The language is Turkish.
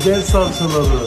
biber salçaları,